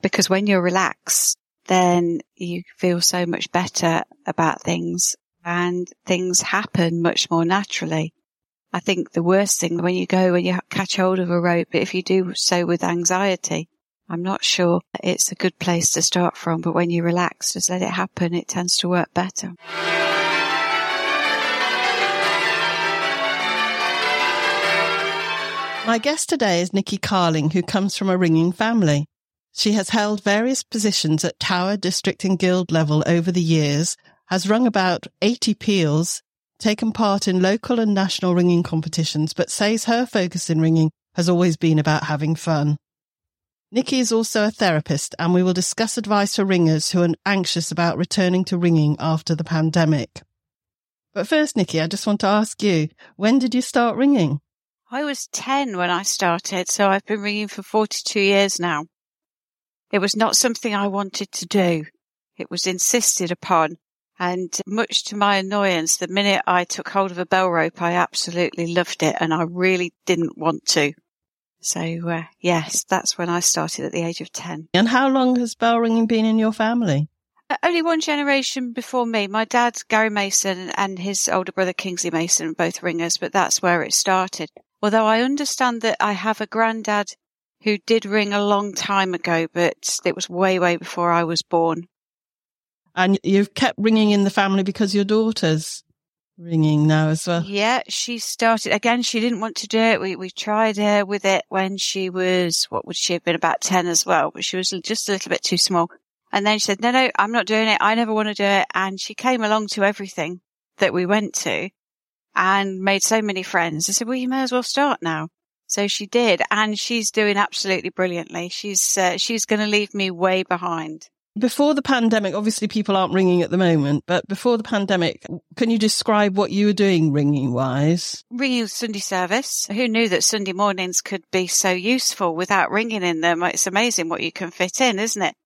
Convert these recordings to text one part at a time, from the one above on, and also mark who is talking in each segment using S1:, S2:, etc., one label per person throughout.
S1: because when you're relaxed, then you feel so much better about things and things happen much more naturally. I think the worst thing when you go when you catch hold of a rope, if you do so with anxiety, I'm not sure it's a good place to start from, but when you relax, just let it happen, it tends to work better.
S2: My guest today is Nikki Carling, who comes from a ringing family. She has held various positions at tower, district and guild level over the years, has rung about 80 peals, taken part in local and national ringing competitions, but says her focus in ringing has always been about having fun. Nikki is also a therapist and we will discuss advice for ringers who are anxious about returning to ringing after the pandemic. But first, Nikki, I just want to ask you, when did you start ringing?
S1: I was 10 when I started, so I've been ringing for 42 years now. It was not something I wanted to do. It was insisted upon. And much to my annoyance, the minute I took hold of a bell rope, I absolutely loved it and I really didn't want to. So, uh, yes, that's when I started at the age of 10.
S2: And how long has bell ringing been in your family?
S1: Uh, only one generation before me. My dad, Gary Mason, and his older brother, Kingsley Mason, both ringers, but that's where it started. Although I understand that I have a granddad who did ring a long time ago, but it was way, way before I was born.
S2: And you've kept ringing in the family because your daughter's ringing now as well.
S1: Yeah, she started again. She didn't want to do it. We we tried her with it when she was what would she have been about ten as well, but she was just a little bit too small. And then she said, "No, no, I'm not doing it. I never want to do it." And she came along to everything that we went to and made so many friends. I said, well, you may as well start now. So she did, and she's doing absolutely brilliantly. She's uh, she's going to leave me way behind.
S2: Before the pandemic, obviously people aren't ringing at the moment, but before the pandemic, can you describe what you were doing ringing wise?
S1: Ringing Sunday service. Who knew that Sunday mornings could be so useful without ringing in them? It's amazing what you can fit in, isn't it?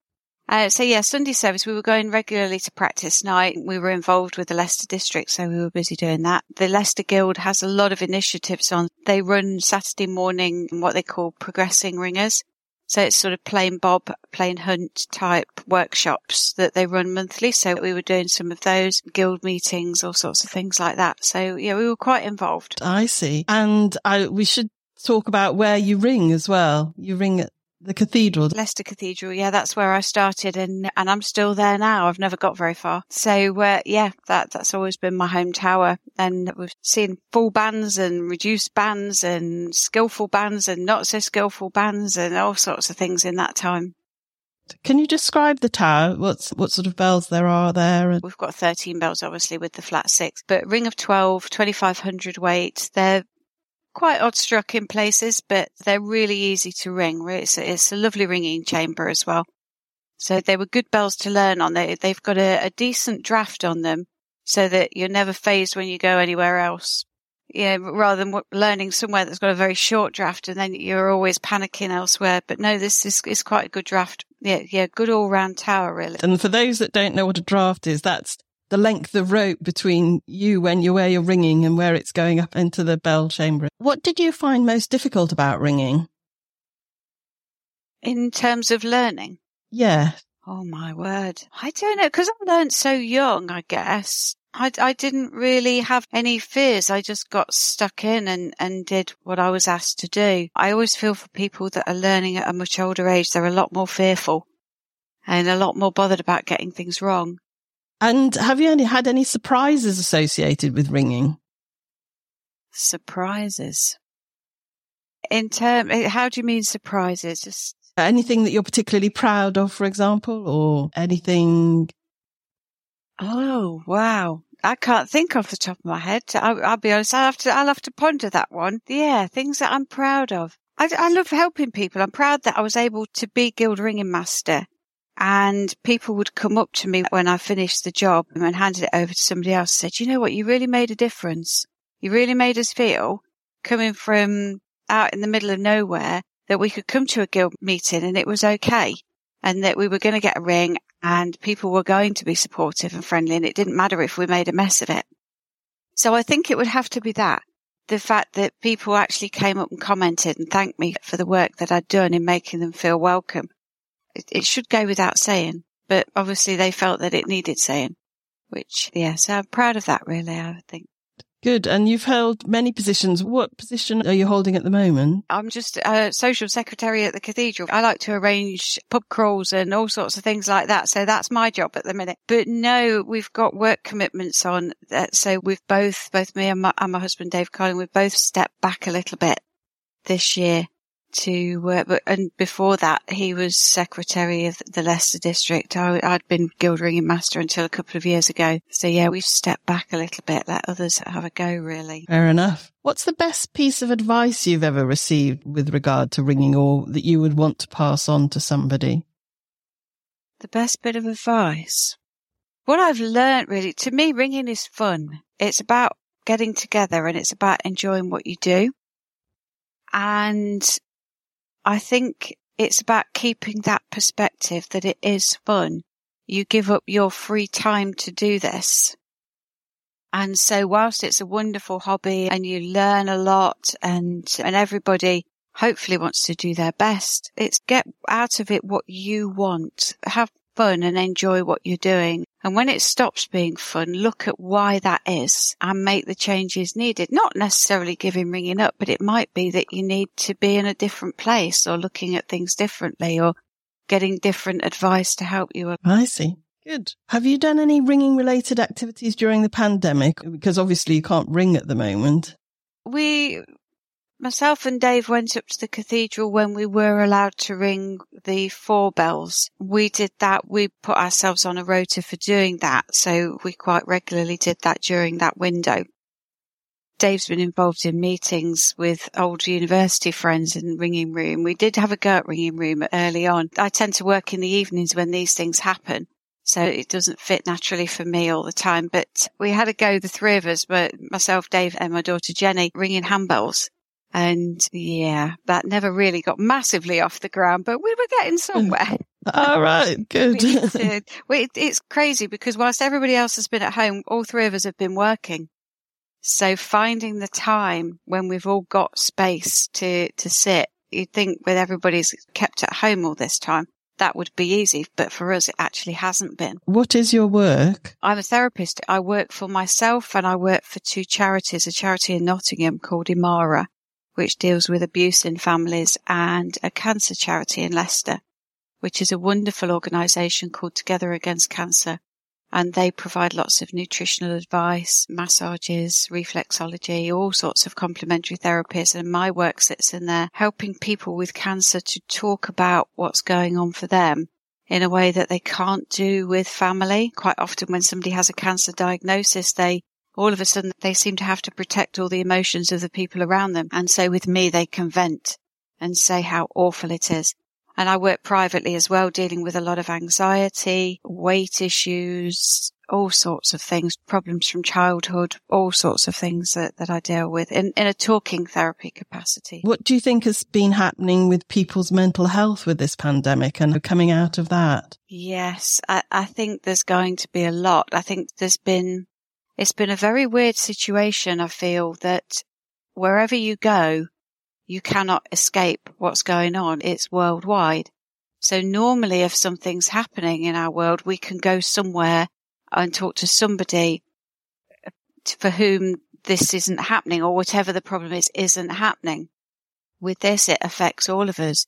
S1: Uh, so yeah, Sunday service, we were going regularly to practice night. We were involved with the Leicester district, so we were busy doing that. The Leicester Guild has a lot of initiatives on. They run Saturday morning what they call progressing ringers. So it's sort of plain bob, plain hunt type workshops that they run monthly. So we were doing some of those guild meetings, all sorts of things like that. So yeah, we were quite involved.
S2: I see. And I, we should talk about where you ring as well. You ring at the cathedral.
S1: Leicester Cathedral, yeah, that's where I started, and and I'm still there now. I've never got very far. So uh, yeah, that that's always been my home tower, and we've seen full bands and reduced bands and skillful bands and not so skillful bands and all sorts of things in that time.
S2: Can you describe the tower? What's what sort of bells there are there?
S1: We've got 13 bells, obviously, with the flat six, but ring of 12, 2500 weight. They're quite odd struck in places, but they're really easy to ring. It's it's a lovely ringing chamber as well. So they were good bells to learn on. They, they've got a, a decent draft on them so that you're never phased when you go anywhere else. Yeah, rather than learning somewhere that's got a very short draft and then you're always panicking elsewhere. But no, this is, is quite a good draft. Yeah, yeah, good all round tower, really.
S2: And for those that don't know what a draft is, that's the length of rope between you when you where you're ringing and where it's going up into the bell chamber. What did you find most difficult about ringing?
S1: In terms of learning?
S2: Yeah.
S1: Oh my word. I don't know, because I learned so young, I guess. I, I didn't really have any fears. I just got stuck in and, and did what I was asked to do. I always feel for people that are learning at a much older age, they're a lot more fearful and a lot more bothered about getting things wrong.
S2: And have you any, had any surprises associated with ringing?
S1: Surprises. In term, eh, how do you mean surprises? Just
S2: anything that you're particularly proud of, for example, or anything?
S1: Oh, wow. I can't think off the top of my head. I, will be honest. I'll have to, I'll have to ponder that one. Yeah. Things that I'm proud of. I, I love helping people. I'm proud that I was able to be guild ringing master and people would come up to me when I finished the job and handed it over to somebody else said, you know what? You really made a difference. You really made us feel coming from out in the middle of nowhere that we could come to a guild meeting and it was okay and that we were going to get a ring and people were going to be supportive and friendly and it didn't matter if we made a mess of it. So I think it would have to be that. The fact that people actually came up and commented and thanked me for the work that I'd done in making them feel welcome it, it should go without saying, but obviously they felt that it needed saying, which, yeah, so I'm proud of that really, I think.
S2: Good. And you've held many positions. What position are you holding at the moment?
S1: I'm just a social secretary at the cathedral. I like to arrange pub crawls and all sorts of things like that. So that's my job at the minute. But no, we've got work commitments on. That. So we've both, both me and my, and my husband, Dave Carling, we've both stepped back a little bit this year to work, but and before that, he was secretary of the Leicester district. I, had been guild ringing master until a couple of years ago. So yeah, we've stepped back a little bit, let others have a go. Really,
S2: fair enough. What's the best piece of advice you've ever received with regard to ringing, or that you would want to pass on to somebody?
S1: The best bit of advice. What I've learned really, to me, ringing is fun. It's about getting together and it's about enjoying what you do. And I think it's about keeping that perspective that it is fun. You give up your free time to do this. And so whilst it's a wonderful hobby and you learn a lot and, and everybody hopefully wants to do their best, it's get out of it what you want. Have fun and enjoy what you're doing. And when it stops being fun, look at why that is and make the changes needed. Not necessarily giving ringing up, but it might be that you need to be in a different place or looking at things differently or getting different advice to help you.
S2: I see. Good. Have you done any ringing related activities during the pandemic? Because obviously you can't ring at the moment.
S1: We Myself and Dave went up to the cathedral when we were allowed to ring the four bells. We did that. We put ourselves on a rota for doing that. So we quite regularly did that during that window. Dave's been involved in meetings with old university friends in ringing room. We did have a go at ringing room early on. I tend to work in the evenings when these things happen. So it doesn't fit naturally for me all the time, but we had a go, the three of us, but myself, Dave and my daughter Jenny ringing handbells and yeah, that never really got massively off the ground, but we were getting somewhere.
S2: All right, good.
S1: it's crazy because whilst everybody else has been at home, all three of us have been working. So finding the time when we've all got space to, to sit, you'd think with everybody's kept at home all this time, that would be easy. But for us, it actually hasn't been.
S2: What is your work?
S1: I'm a therapist. I work for myself and I work for two charities, a charity in Nottingham called Imara which deals with abuse in families, and a cancer charity in Leicester, which is a wonderful organisation called Together Against Cancer. And they provide lots of nutritional advice, massages, reflexology, all sorts of complementary therapies. And my work sits in there helping people with cancer to talk about what's going on for them in a way that they can't do with family. Quite often when somebody has a cancer diagnosis, they all of a sudden they seem to have to protect all the emotions of the people around them. And so with me, they can vent and say how awful it is. And I work privately as well, dealing with a lot of anxiety, weight issues, all sorts of things, problems from childhood, all sorts of things that, that I deal with in, in a talking therapy capacity.
S2: What do you think has been happening with people's mental health with this pandemic and coming out of that?
S1: Yes, I, I think there's going to be a lot. I think there's been it's been a very weird situation. I feel that wherever you go, you cannot escape what's going on. It's worldwide. So normally if something's happening in our world, we can go somewhere and talk to somebody for whom this isn't happening or whatever the problem is, isn't happening. With this, it affects all of us.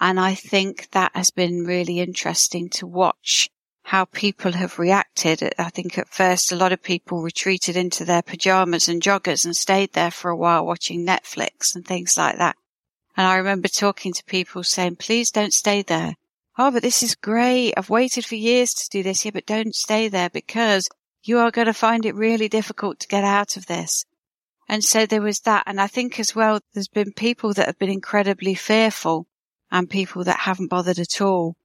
S1: And I think that has been really interesting to watch how people have reacted. I think at first a lot of people retreated into their pajamas and joggers and stayed there for a while watching Netflix and things like that. And I remember talking to people saying, please don't stay there. Oh, but this is great. I've waited for years to do this. Yeah, but don't stay there because you are going to find it really difficult to get out of this. And so there was that. And I think as well, there's been people that have been incredibly fearful and people that haven't bothered at all.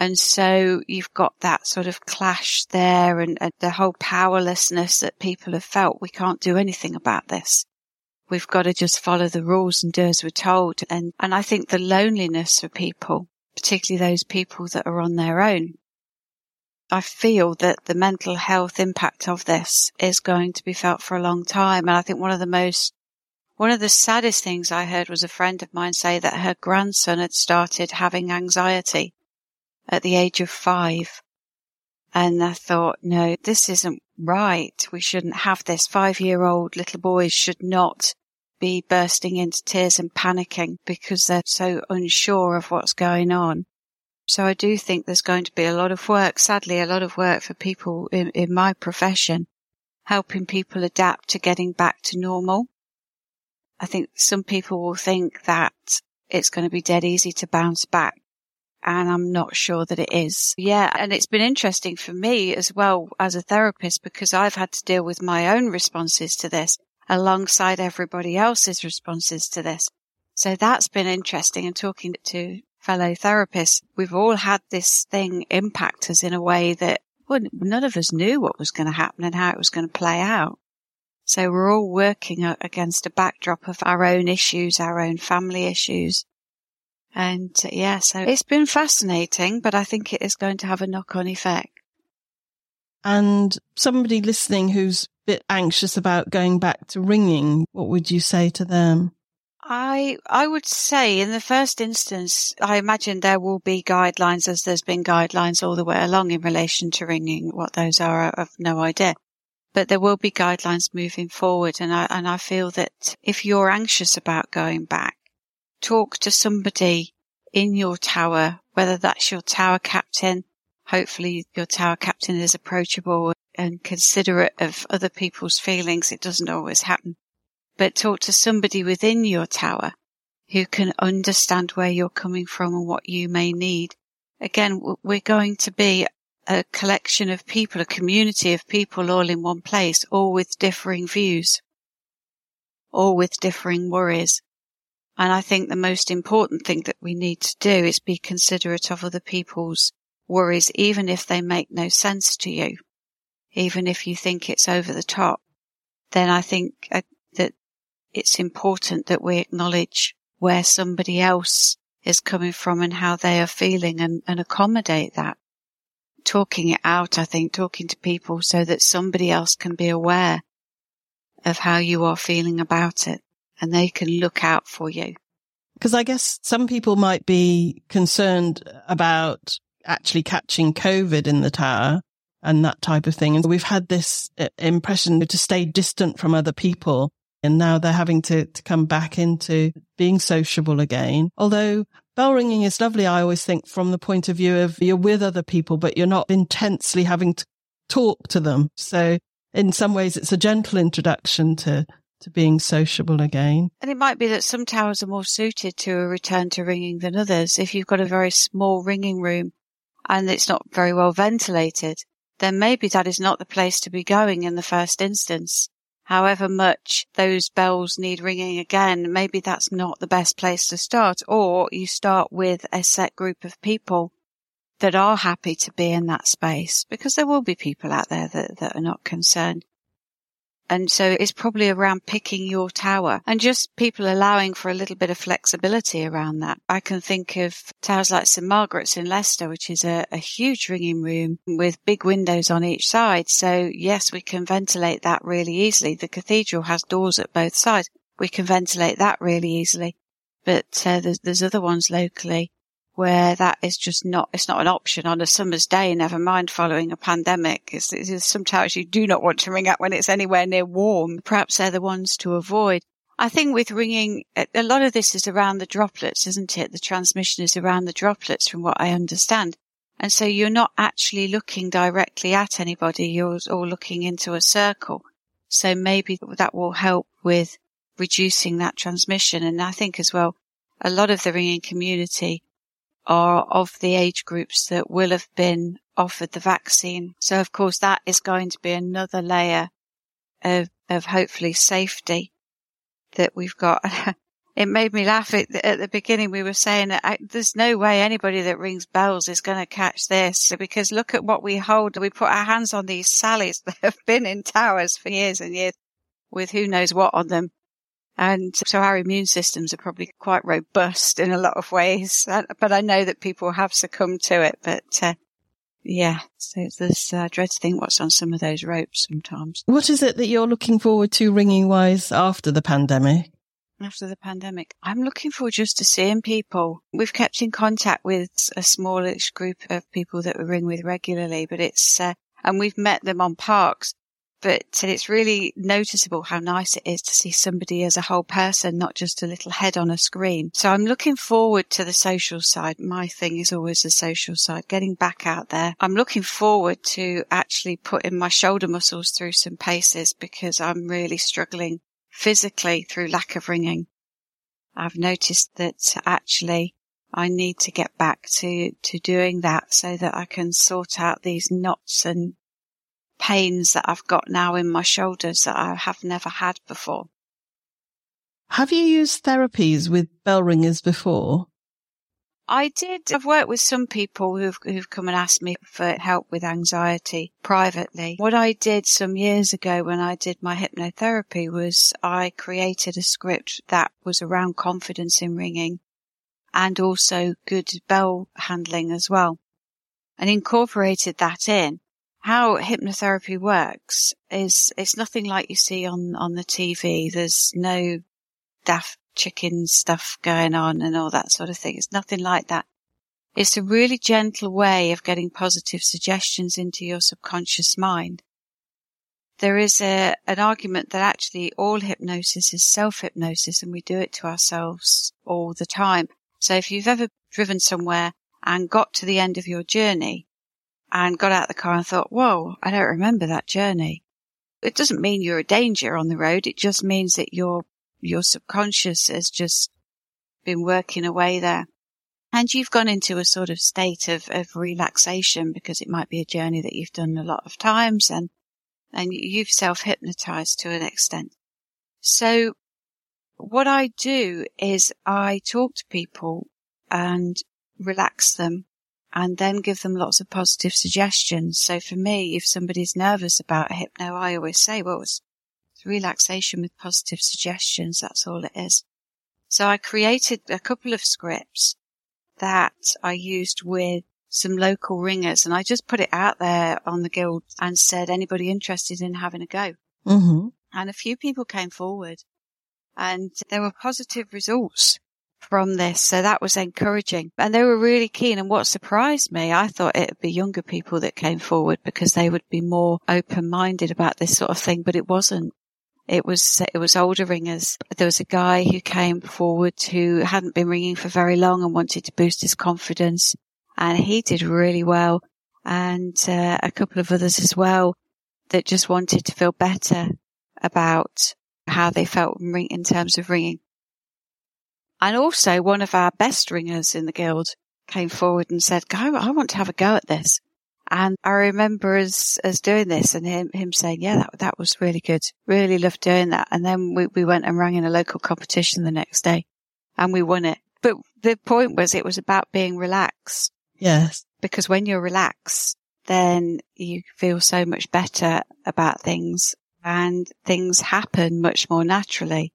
S1: And so you've got that sort of clash there and, and, the whole powerlessness that people have felt. We can't do anything about this. We've got to just follow the rules and do as we're told. And, and I think the loneliness for people, particularly those people that are on their own, I feel that the mental health impact of this is going to be felt for a long time. And I think one of the most one of the saddest things I heard was a friend of mine say that her grandson had started having anxiety at the age of five. And I thought, no, this isn't right. We shouldn't have this. Five year old little boys should not be bursting into tears and panicking because they're so unsure of what's going on. So I do think there's going to be a lot of work, sadly, a lot of work for people in, in my profession, helping people adapt to getting back to normal. I think some people will think that it's going to be dead easy to bounce back. And I'm not sure that it is. Yeah. And it's been interesting for me as well as a therapist because I've had to deal with my own responses to this alongside everybody else's responses to this. So that's been interesting and talking to fellow therapists. We've all had this thing impact us in a way that well, none of us knew what was going to happen and how it was going to play out. So we're all working against a backdrop of our own issues, our own family issues. And uh, yeah, so it's been fascinating, but I think it is going to have a knock on effect.
S2: And somebody listening who's a bit anxious about going back to ringing, what would you say to them?
S1: I I would say in the first instance, I imagine there will be guidelines as there's been guidelines all the way along in relation to ringing. What those are, I've no idea. But there will be guidelines moving forward, and I and I feel that if you're anxious about going back, talk to somebody in your tower, whether that's your tower captain, hopefully your tower captain is approachable and considerate of other people's feelings. It doesn't always happen, but talk to somebody within your tower who can understand where you're coming from and what you may need. Again, we're going to be a collection of people, a community of people all in one place, all with differing views, all with differing worries. And I think the most important thing that we need to do is be considerate of other people's worries, even if they make no sense to you, even if you think it's over the top, then I think uh, that it's important that we acknowledge where somebody else is coming from and how they are feeling and, and accommodate that. Talking it out, I think, talking to people so that somebody else can be aware of how you are feeling about it and they can look out for you.
S2: Because I guess some people might be concerned about actually catching COVID in the tower and that type of thing. And we've had this uh, impression to stay distant from other people. And now they're having to, to come back into being sociable again. Although bell ringing is lovely, I always think from the point of view of you're with other people, but you're not intensely having to talk to them. So in some ways, it's a gentle introduction to, to being sociable again.
S1: And it might be that some towers are more suited to a return to ringing than others. If you've got a very small ringing room and it's not very well ventilated, then maybe that is not the place to be going in the first instance. However much those bells need ringing again, maybe that's not the best place to start. Or you start with a set group of people that are happy to be in that space because there will be people out there that, that are not concerned. And so it's probably around picking your tower and just people allowing for a little bit of flexibility around that. I can think of towers like St Margaret's in Leicester, which is a, a huge ringing room with big windows on each side. So yes, we can ventilate that really easily. The cathedral has doors at both sides. We can ventilate that really easily. But uh, there's, there's other ones locally where that is just not, it's not an option on a summer's day, never mind following a pandemic. It's, it's sometimes you do not want to ring out when it's anywhere near warm. Perhaps they're the ones to avoid. I think with ringing, a lot of this is around the droplets, isn't it? The transmission is around the droplets from what I understand. And so you're not actually looking directly at anybody. You're all looking into a circle. So maybe that will help with reducing that transmission. And I think as well, a lot of the ringing community are of the age groups that will have been offered the vaccine. So of course that is going to be another layer of, of hopefully safety that we've got. it made me laugh at, at the beginning. We were saying that I, there's no way anybody that rings bells is going to catch this because look at what we hold. We put our hands on these Sallies that have been in towers for years and years with who knows what on them. And so our immune systems are probably quite robust in a lot of ways. But I know that people have succumbed to it. But uh, yeah, so it's this uh, dread to think what's on some of those ropes sometimes.
S2: What is it that you're looking forward to ringing wise after the pandemic?
S1: after the pandemic. I'm looking forward just to seeing people. We've kept in contact with a smallish group of people that we ring with regularly, but it's, uh, and we've met them on parks, but it's really noticeable how nice it is to see somebody as a whole person, not just a little head on a screen. So I'm looking forward to the social side. My thing is always the social side, getting back out there. I'm looking forward to actually putting my shoulder muscles through some paces because I'm really struggling physically through lack of ringing. I've noticed that actually I need to get back to, to doing that so that I can sort out these knots and pains that I've got now in my shoulders that I have never had before.
S2: Have you used therapies with bell ringers before?
S1: I did. I've worked with some people who've, who've come and asked me for help with anxiety privately. What I did some years ago when I did my hypnotherapy was I created a script that was around confidence in ringing and also good bell handling as well and incorporated that in how hypnotherapy works is it's nothing like you see on, on the TV. There's no daft chicken stuff going on and all that sort of thing. It's nothing like that. It's a really gentle way of getting positive suggestions into your subconscious mind. There is a, an argument that actually all hypnosis is self-hypnosis and we do it to ourselves all the time. So if you've ever driven somewhere and got to the end of your journey and got out of the car and thought, whoa, I don't remember that journey. It doesn't mean you're a danger on the road. It just means that your, your subconscious has just been working away there. And you've gone into a sort of state of, of relaxation because it might be a journey that you've done a lot of times and, and you've self hypnotized to an extent. So what I do is I talk to people and relax them and then give them lots of positive suggestions. So for me, if somebody's nervous about a hypno, I always say, well, it's, it's relaxation with positive suggestions. That's all it is. So I created a couple of scripts that I used with some local ringers and I just put it out there on the guild and said, anybody interested in having a go?
S2: Mm-hmm.
S1: And a few people came forward and there were positive results from this. So that was encouraging and they were really keen. And what surprised me, I thought it would be younger people that came forward because they would be more open minded about this sort of thing, but it wasn't. It was, it was older ringers. There was a guy who came forward who hadn't been ringing for very long and wanted to boost his confidence and he did really well. And uh, a couple of others as well that just wanted to feel better about how they felt in terms of ringing. And also one of our best ringers in the guild came forward and said, go, I want to have a go at this. And I remember us, us doing this and him, him saying, yeah, that, that was really good. Really loved doing that. And then we, we went and rang in a local competition the next day and we won it. But the point was it was about being relaxed.
S2: Yes.
S1: Because when you're relaxed, then you feel so much better about things and things happen much more naturally.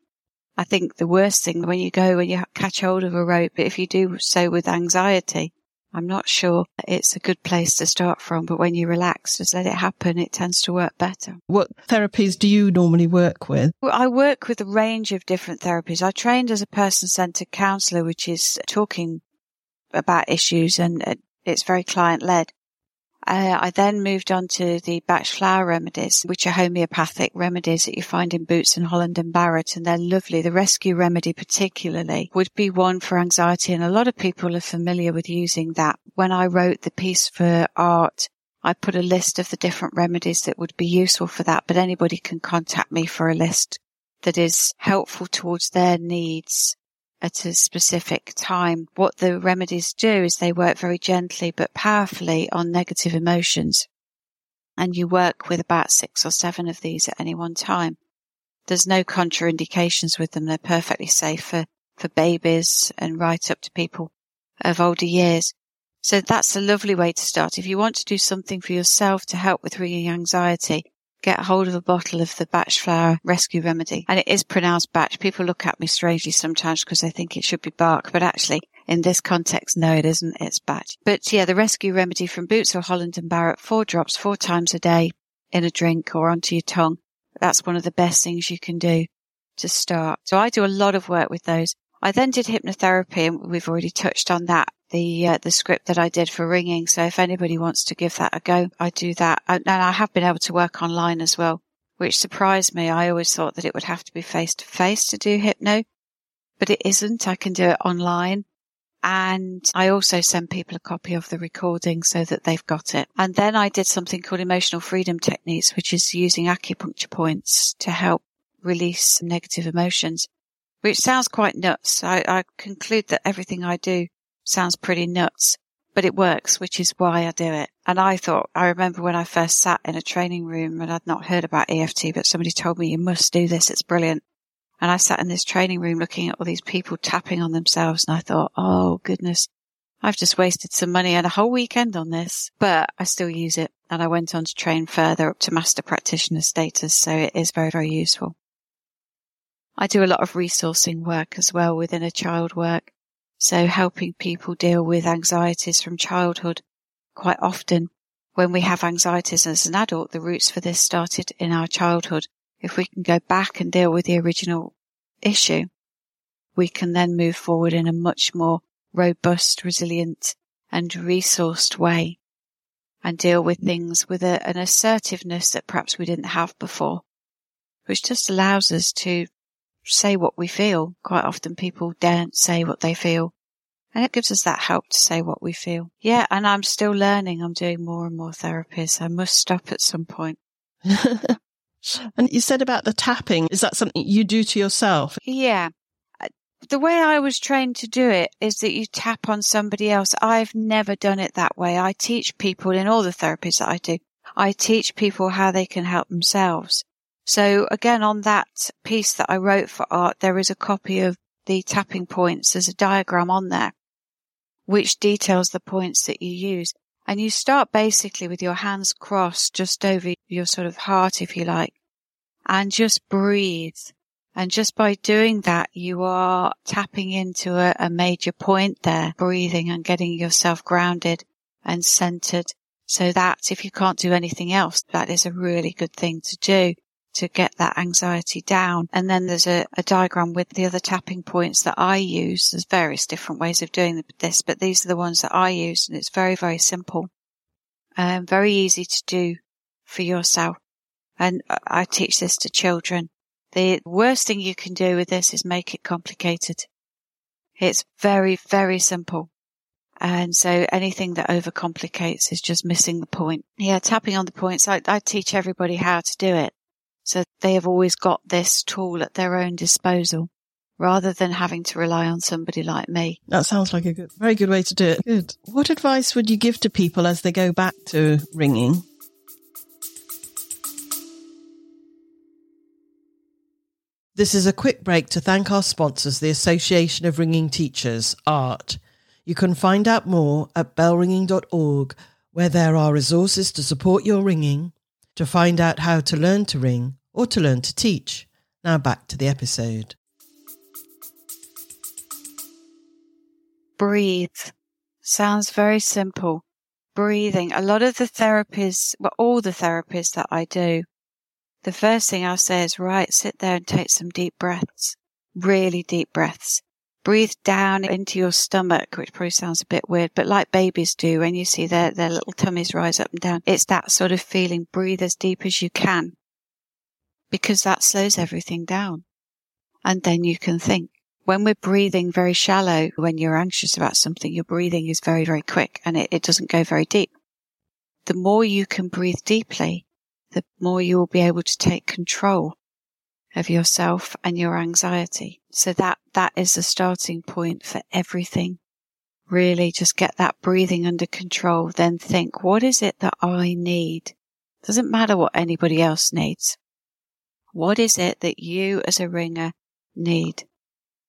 S1: I think the worst thing when you go when you catch hold of a rope, but if you do so with anxiety, I'm not sure it's a good place to start from, but when you relax, just let it happen, it tends to work better.
S2: What therapies do you normally work with?
S1: Well, I work with a range of different therapies. I trained as a person centered counselor, which is talking about issues and uh, it's very client led. Uh, I then moved on to the Bach flower remedies, which are homeopathic remedies that you find in Boots and Holland and Barrett, and they're lovely. The rescue remedy particularly would be one for anxiety, and a lot of people are familiar with using that. When I wrote the piece for art, I put a list of the different remedies that would be useful for that, but anybody can contact me for a list that is helpful towards their needs at a specific time. What the remedies do is they work very gently but powerfully on negative emotions. And you work with about six or seven of these at any one time. There's no contraindications with them. They're perfectly safe for, for babies and right up to people of older years. So that's a lovely way to start. If you want to do something for yourself to help with ringing anxiety, get hold of a bottle of the Bach flower rescue remedy. And it is pronounced batch. People look at me strangely sometimes because they think it should be bark, but actually in this context, no, it isn't. It's batch. But yeah, the rescue remedy from Boots or Holland and Barrett, four drops, four times a day in a drink or onto your tongue. That's one of the best things you can do to start. So I do a lot of work with those. I then did hypnotherapy and we've already touched on that. The, uh, the script that I did for ringing. So if anybody wants to give that a go, I do that. And I have been able to work online as well, which surprised me. I always thought that it would have to be face to face to do hypno, but it isn't. I can do it online. And I also send people a copy of the recording so that they've got it. And then I did something called emotional freedom techniques, which is using acupuncture points to help release negative emotions, which sounds quite nuts. I, I conclude that everything I do sounds pretty nuts, but it works, which is why I do it. And I thought, I remember when I first sat in a training room and I'd not heard about EFT, but somebody told me you must do this. It's brilliant. And I sat in this training room looking at all these people tapping on themselves and I thought, oh goodness, I've just wasted some money and a whole weekend on this, but I still use it. And I went on to train further up to master practitioner status. So it is very, very useful. I do a lot of resourcing work as well within a child work. So helping people deal with anxieties from childhood. Quite often when we have anxieties as an adult, the roots for this started in our childhood if we can go back and deal with the original issue, we can then move forward in a much more robust, resilient and resourced way and deal with things with a, an assertiveness that perhaps we didn't have before, which just allows us to say what we feel. Quite often people daren't say what they feel. And it gives us that help to say what we feel. Yeah, and I'm still learning. I'm doing more and more therapies. I must stop at some point.
S2: And you said about the tapping. Is that something you do to yourself?
S1: Yeah. Uh, the way I was trained to do it is that you tap on somebody else. I've never done it that way. I teach people in all the therapies that I do. I teach people how they can help themselves. So again, on that piece that I wrote for art, there is a copy of the tapping points. There's a diagram on there which details the points that you use. And you start basically with your hands crossed just over your sort of heart, if you like, and just breathe. And just by doing that, you are tapping into a, a major point there, breathing and getting yourself grounded and centered. So that if you can't do anything else, that is a really good thing to do to get that anxiety down. And then there's a, a, diagram with the other tapping points that I use. There's various different ways of doing this, but these are the ones that I use and it's very, very simple. and very easy to do for yourself. And I teach this to children. The worst thing you can do with this is make it complicated. It's very, very simple. And so anything that overcomplicates is just missing the point. Yeah, tapping on the points. I, I teach everybody how to do it. So they have always got this tool at their own disposal rather than having to rely on somebody like me.
S2: That sounds like a good, very good way to do it. Good. What advice would you give to people as they go back to ringing? This is a quick break to thank our sponsors, the Association of Ringing Teachers, ART. You can find out more at bellringing.org, where there are resources to support your ringing, to find out how to learn to ring or to learn to teach. Now back to the episode.
S1: Breathe. Sounds very simple. Breathing. A lot of the therapies, well, all the therapies that I do, the first thing I'll say is, right, sit there and take some deep breaths. Really deep breaths. Breathe down into your stomach, which probably sounds a bit weird, but like babies do when you see their, their little tummies rise up and down. It's that sort of feeling. Breathe as deep as you can because that slows everything down. And then you can think. When we're breathing very shallow, when you're anxious about something, your breathing is very, very quick and it, it doesn't go very deep. The more you can breathe deeply, the more you will be able to take control of yourself and your anxiety. So that, that is the starting point for everything. Really just get that breathing under control. Then think, what is it that I need? Doesn't matter what anybody else needs. What is it that you as a ringer need?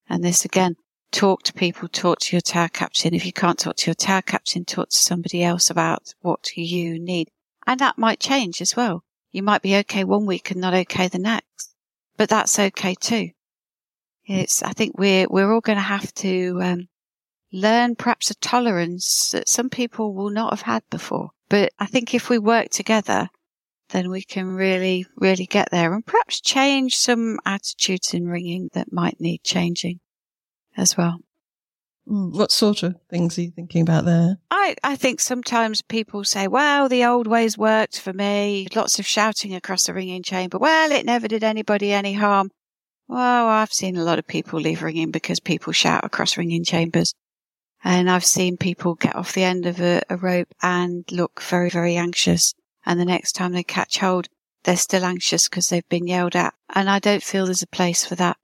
S1: And this again, talk to people, talk to your tower captain. If you can't talk to your tower captain, talk to somebody else about what you need. And that might change as well. You might be okay one week and not okay the next, but that's okay too. It's, I think we're, we're all going to have to, um, learn perhaps a tolerance that some people will not have had before. But I think if we work together then we can really, really get there and perhaps change some attitudes in ringing that might need changing as well.
S2: Mm, what sort of things are you thinking about there?
S1: I, I think sometimes people say, well, the old ways worked for me. Lots of shouting across the ringing chamber. Well, it never did anybody any harm. Well, I've seen a lot of people leave ringing because people shout across ringing chambers. And I've seen people get off the end of a, a rope and look very, very anxious. And the next time they catch hold, they're still anxious because they've been yelled at. And I don't feel there's a place for that.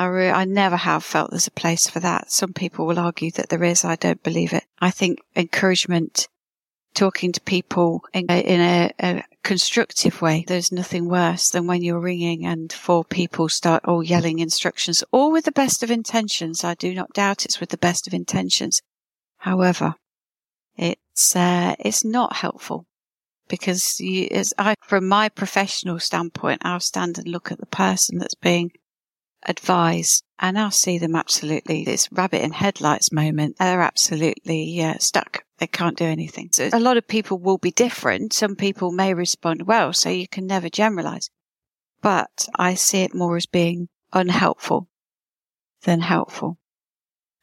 S1: I, re- I never have felt there's a place for that. Some people will argue that there is. I don't believe it. I think encouragement, talking to people in a, in a, a constructive way, there's nothing worse than when you're ringing and four people start all yelling instructions, all with the best of intentions. I do not doubt it's with the best of intentions. However, it's uh, it's not helpful because you, as I, from my professional standpoint, I'll stand and look at the person that's being advise, and I'll see them absolutely this rabbit in headlights moment. They're absolutely uh, stuck. They can't do anything. So a lot of people will be different. Some people may respond well, so you can never generalize. But I see it more as being unhelpful than helpful.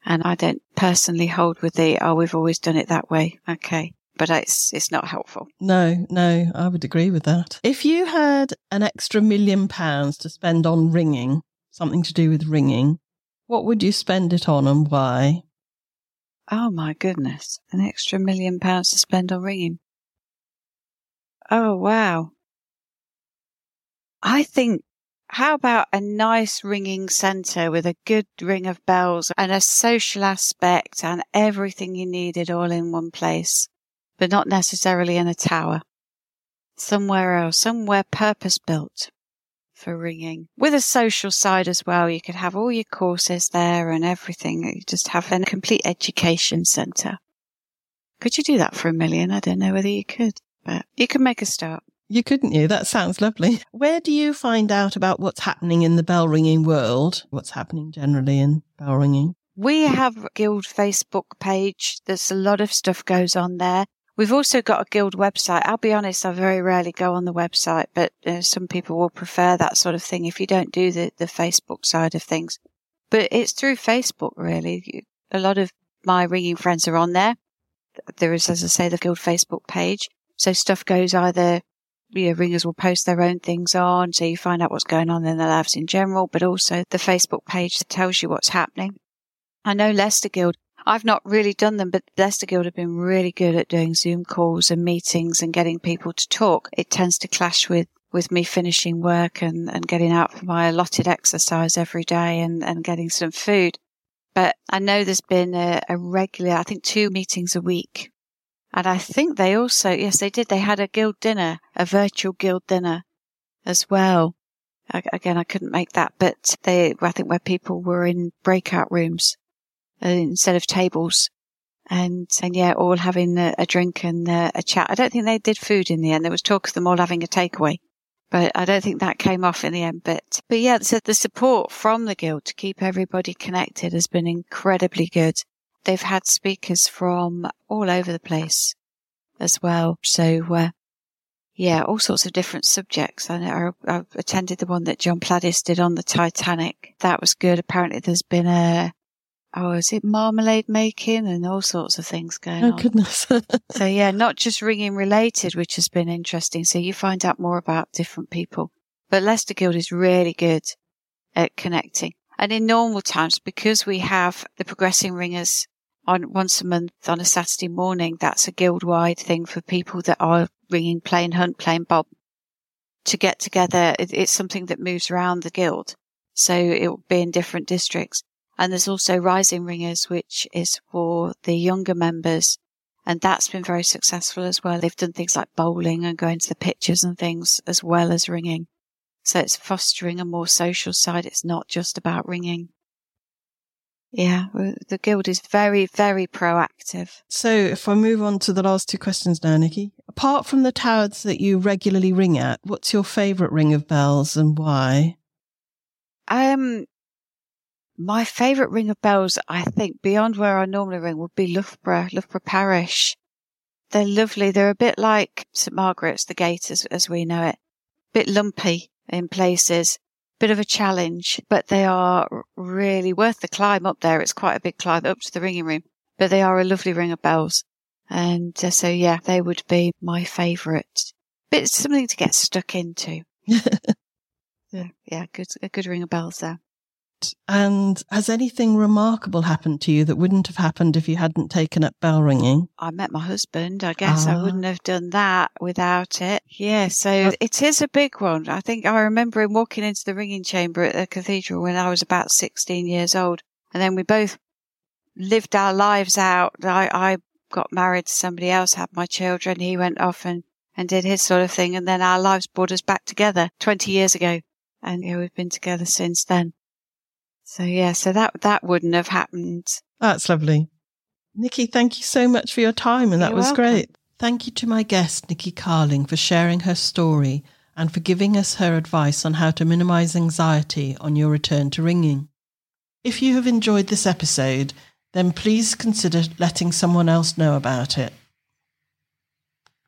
S1: And I don't personally hold with the, oh, we've always done it that way. Okay. But it's, it's not helpful.
S2: No, no, I would agree with that. If you had an extra million pounds to spend on ringing, something to do with ringing, what would you spend it on and why?
S1: Oh my goodness. An extra million pounds to spend on ringing. Oh wow. I think, how about a nice ringing centre with a good ring of bells and a social aspect and everything you needed all in one place, but not necessarily in a tower. Somewhere else, somewhere purpose built for ringing with a social side as well. You could have all your courses there and everything. You just have a complete education centre. Could you do that for a million? I don't know whether you could, but you could make a start.
S2: You couldn't you? That sounds lovely. Where do you find out about what's happening in the bell ringing world? What's happening generally in bell ringing?
S1: We have a Guild Facebook page. There's a lot of stuff goes on there. We've also got a guild website. I'll be honest, I very rarely go on the website, but uh, some people will prefer that sort of thing if you don't do the, the Facebook side of things. But it's through Facebook, really. A lot of my ringing friends are on there. There is, as I say, the guild Facebook page. So stuff goes either, you know, ringers will post their own things on. So you find out what's going on in their lives in general, but also the Facebook page that tells you what's happening. I know Leicester Guild I've not really done them, but Leicester Guild have been really good at doing Zoom calls and meetings and getting people to talk. It tends to clash with with me finishing work and, and getting out for my allotted exercise every day and, and getting some food. But I know there's been a, a regular, I think two meetings a week. And I think they also, yes, they did. They had a guild dinner, a virtual guild dinner as well. Again, I couldn't make that, but they, I think where people were in breakout rooms uh, instead of tables. And, and yeah, all having a, a drink and uh, a chat. I don't think they did food in the end. There was talk of them all having a takeaway, but I don't think that came off in the end. But, but yeah, so the support from the guild to keep everybody connected has been incredibly good. They've had speakers from all over the place as well. So, uh, yeah, all sorts of different subjects. I know I, I attended the one that John Pladis did on the Titanic. That was good. Apparently there's been a, oh, is it marmalade making and all sorts of things going
S2: oh,
S1: on?
S2: Oh, goodness.
S1: so, yeah, not just ringing related, which has been interesting. So you find out more about different people. But Leicester Guild is really good at connecting. And in normal times, because we have the progressing ringers on once a month on a Saturday morning, that's a guild wide thing for people that are ringing plain hunt, plain bob to get together. It's something that moves around the guild. So it will be in different districts. And there's also Rising Ringers, which is for the younger members. And that's been very successful as well. They've done things like bowling and going to the pitches and things as well as ringing. So it's fostering a more social side. It's not just about ringing. Yeah, the guild is very, very proactive.
S2: So if I move on to the last two questions now, Nikki, apart from the towers that you regularly ring at, what's your favourite ring of bells and why?
S1: Um, my favourite ring of bells, I think, beyond where I normally ring, would be Loughborough, Loughborough Parish. They're lovely. They're a bit like St Margaret's, the gate as, as we know it. Bit lumpy in places, bit of a challenge, but they are really worth the climb up there. It's quite a big climb up to the ringing room, but they are a lovely ring of bells. And uh, so, yeah, they would be my favourite. Bit something to get stuck into. yeah, yeah, good, a good ring of bells there.
S2: And has anything remarkable happened to you that wouldn't have happened if you hadn't taken up bell ringing?
S1: I met my husband. I guess I ah. wouldn't have done that without it. Yeah, so it is a big one. I think I remember him walking into the ringing chamber at the cathedral when I was about 16 years old. And then we both lived our lives out. I, I got married to somebody else, had my children. He went off and, and did his sort of thing. And then our lives brought us back together 20 years ago. And yeah, we've been together since then. So yeah, so that that wouldn't have happened.
S2: That's lovely. Nikki, thank you so much for your time and that
S1: You're
S2: was
S1: welcome.
S2: great. Thank you to my guest, Nikki Carling, for sharing her story and for giving us her advice on how to minimize anxiety on your return to ringing. If you have enjoyed this episode, then please consider letting someone else know about it.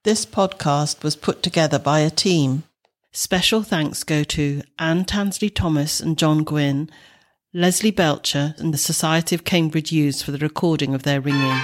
S2: This podcast was put together by a team. Special thanks go to Anne Tansley Thomas and John Gwynn, Leslie Belcher, and the Society of Cambridge Youths for the recording of their ringing.